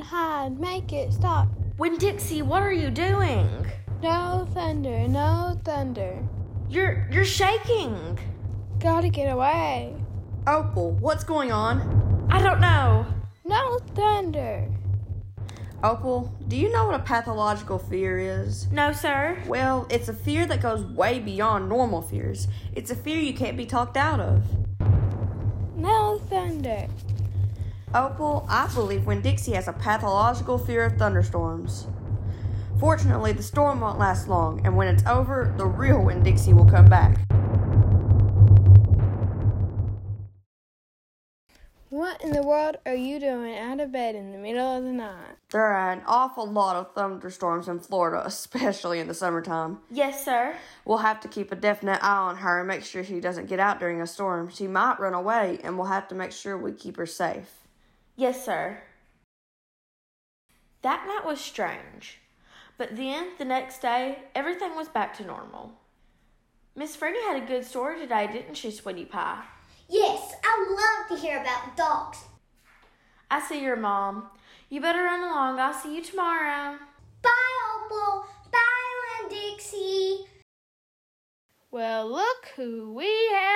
Run, hide, make it stop. Winn Dixie, what are you doing? No thunder, no thunder. You're you're shaking. Gotta get away. Opal, what's going on? I don't know. No thunder. Opal, do you know what a pathological fear is? No, sir. Well, it's a fear that goes way beyond normal fears. It's a fear you can't be talked out of. No thunder. Oh, Opal, I believe Winn Dixie has a pathological fear of thunderstorms. Fortunately, the storm won't last long, and when it's over, the real Winn Dixie will come back. What in the world are you doing out of bed in the middle of the night? There are an awful lot of thunderstorms in Florida, especially in the summertime. Yes, sir. We'll have to keep a definite eye on her and make sure she doesn't get out during a storm. She might run away, and we'll have to make sure we keep her safe. Yes, sir. That night was strange. But then, the next day, everything was back to normal. Miss Franny had a good story today, didn't she, Sweetie Pie? Yes, I love to hear about dogs. I see your mom. You better run along. I'll see you tomorrow. Bye, Opal. Bye, Winn Dixie. Well, look who we have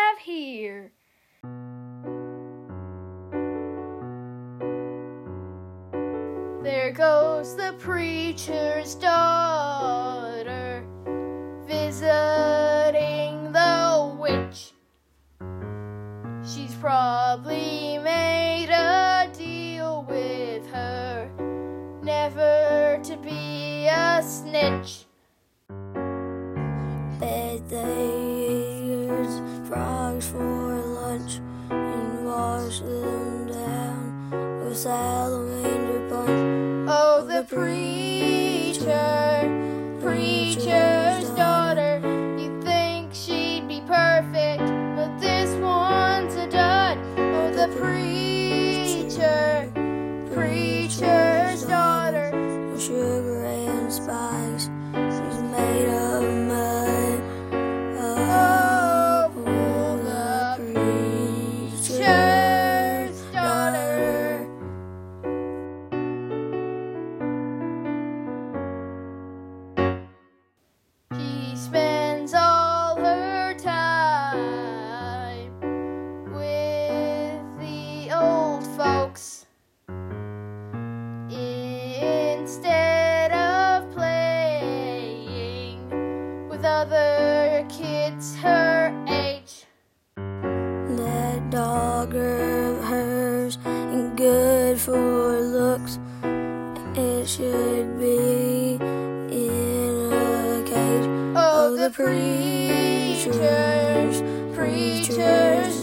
goes the preacher's daughter visiting the witch. She's probably made a deal with her never to be a snitch. Oh, with other kids her age. That dog of hers ain't good for looks. It should be in a cage. Oh, oh the preacher's, preacher's.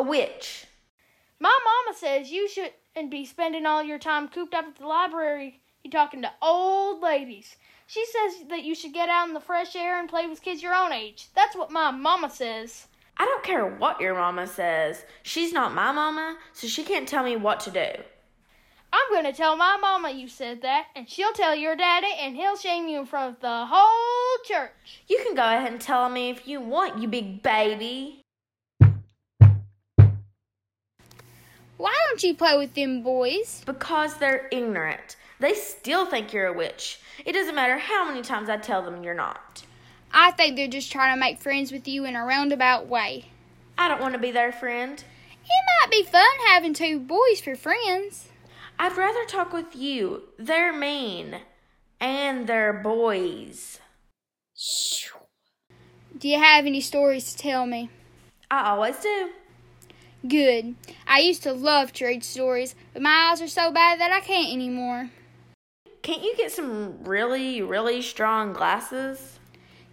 A witch. My mama says you shouldn't be spending all your time cooped up at the library. You talking to old ladies. She says that you should get out in the fresh air and play with kids your own age. That's what my mama says. I don't care what your mama says. She's not my mama, so she can't tell me what to do. I'm gonna tell my mama you said that, and she'll tell your daddy, and he'll shame you in front of the whole church. You can go ahead and tell me if you want, you big baby. Don't you play with them boys? Because they're ignorant. They still think you're a witch. It doesn't matter how many times I tell them you're not. I think they're just trying to make friends with you in a roundabout way. I don't want to be their friend. It might be fun having two boys for friends. I'd rather talk with you. They're mean. And they're boys. Do you have any stories to tell me? I always do. Good. I used to love to read stories, but my eyes are so bad that I can't anymore. Can't you get some really, really strong glasses?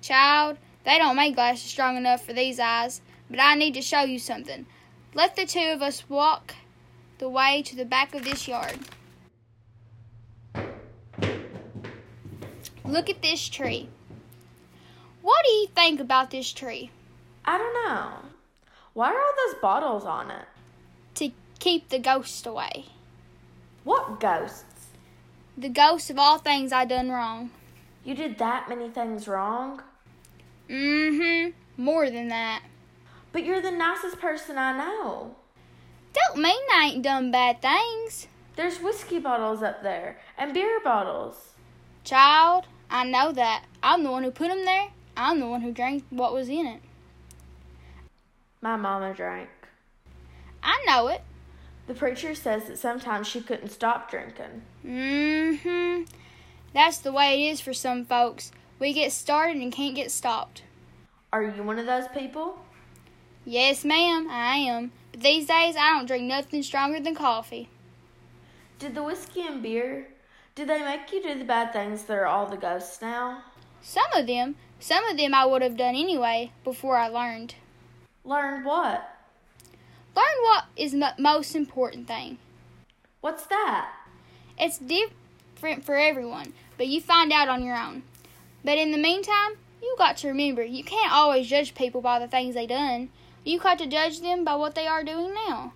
Child, they don't make glasses strong enough for these eyes, but I need to show you something. Let the two of us walk the way to the back of this yard. Look at this tree. What do you think about this tree? I don't know. Why are all those bottles on it? To keep the ghosts away. What ghosts? The ghosts of all things I done wrong. You did that many things wrong? Mm hmm. More than that. But you're the nicest person I know. Don't mean I ain't done bad things. There's whiskey bottles up there and beer bottles. Child, I know that. I'm the one who put 'em there. I'm the one who drank what was in it. My mama drank. I know it. The preacher says that sometimes she couldn't stop drinking. Mm-hmm. That's the way it is for some folks. We get started and can't get stopped. Are you one of those people? Yes, ma'am, I am. But these days I don't drink nothing stronger than coffee. Did the whiskey and beer, did they make you do the bad things that are all the ghosts now? Some of them, some of them I would have done anyway before I learned. Learned what? Learn what is the most important thing. What's that? It's different for everyone, but you find out on your own. But in the meantime, you got to remember you can't always judge people by the things they done. You got to judge them by what they are doing now.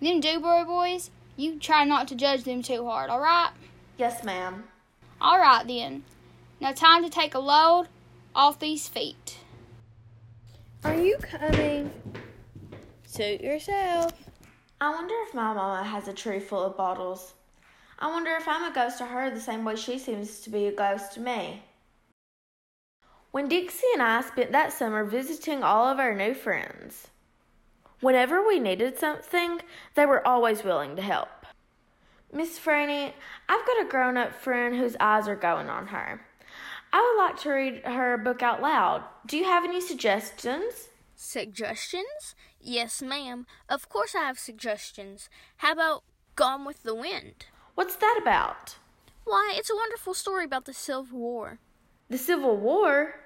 Them Dewberry boys, you try not to judge them too hard, alright? Yes, ma'am. Alright then. Now time to take a load off these feet. Are you coming? Suit yourself. I wonder if my mama has a tree full of bottles. I wonder if I'm a ghost to her the same way she seems to be a ghost to me. Winn Dixie and I spent that summer visiting all of our new friends, whenever we needed something, they were always willing to help. Miss Franny, I've got a grown up friend whose eyes are going on her. I would like to read her book out loud. Do you have any suggestions? Suggestions? Yes, ma'am. Of course I have suggestions. How about Gone with the Wind? What's that about? Why, it's a wonderful story about the Civil War. The Civil War?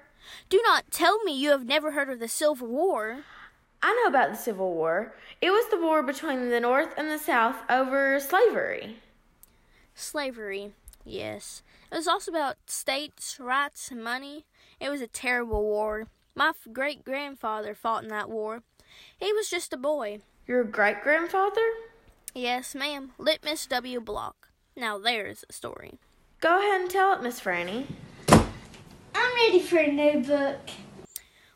Do not tell me you have never heard of the Civil War. I know about the Civil War. It was the war between the North and the South over slavery. Slavery, yes. It was also about states' rights and money. It was a terrible war. My great grandfather fought in that war. He was just a boy. Your great grandfather? Yes, ma'am. Littmus W. Block. Now there's a story. Go ahead and tell it, Miss Franny. I'm ready for a new book.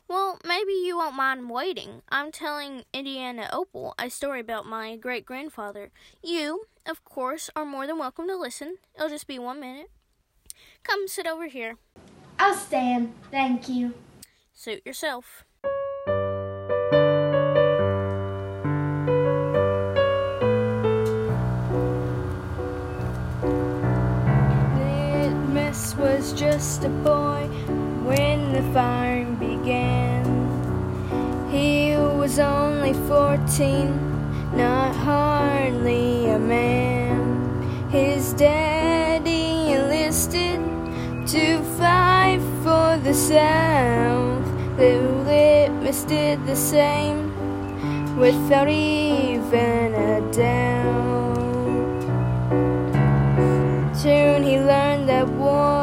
Well, maybe you won't mind waiting. I'm telling Indiana Opal a story about my great grandfather. You, of course, are more than welcome to listen. It'll just be one minute. Come sit over here. I'll stand. Thank you. Suit yourself. Littmus was just a boy when the firing began. He was only fourteen, not hardly a man. His daddy enlisted to fight for the South. Little Littmus did the same without even a doubt. Soon he learned that war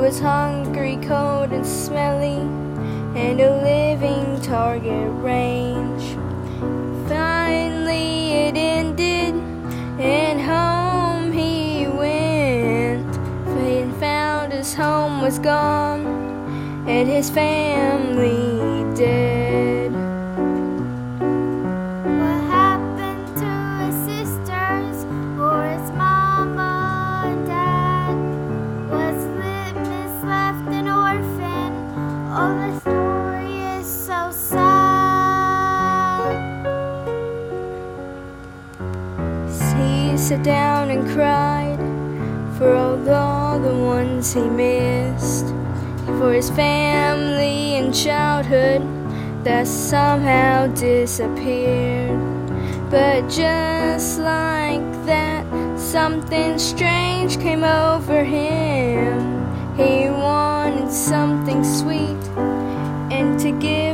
was hungry, cold, and smelly, and a living target range. Finally, it ended, and home he went. But he found his home was gone, and his family dead. Sat down and cried for all, all the ones he missed, for his family and childhood that somehow disappeared. But just like that, something strange came over him. He wanted something sweet and to strawberry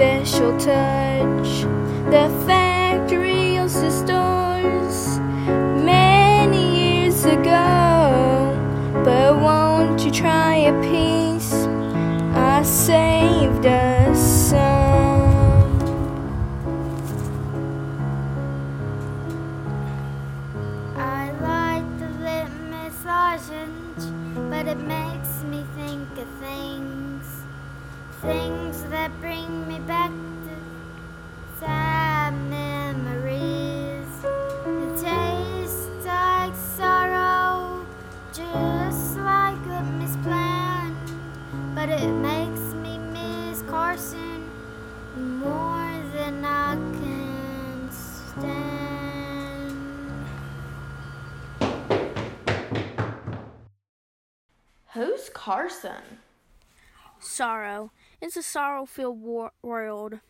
special touch. The factory also stores many years ago. But won't you try a piece? I saved us some. I like the Littmus lozenge, but it makes me think of things. Things that bring but it makes me miss Carson more than I can stand. Who's Carson? Sorrow. It's a sorrow filled wor- world.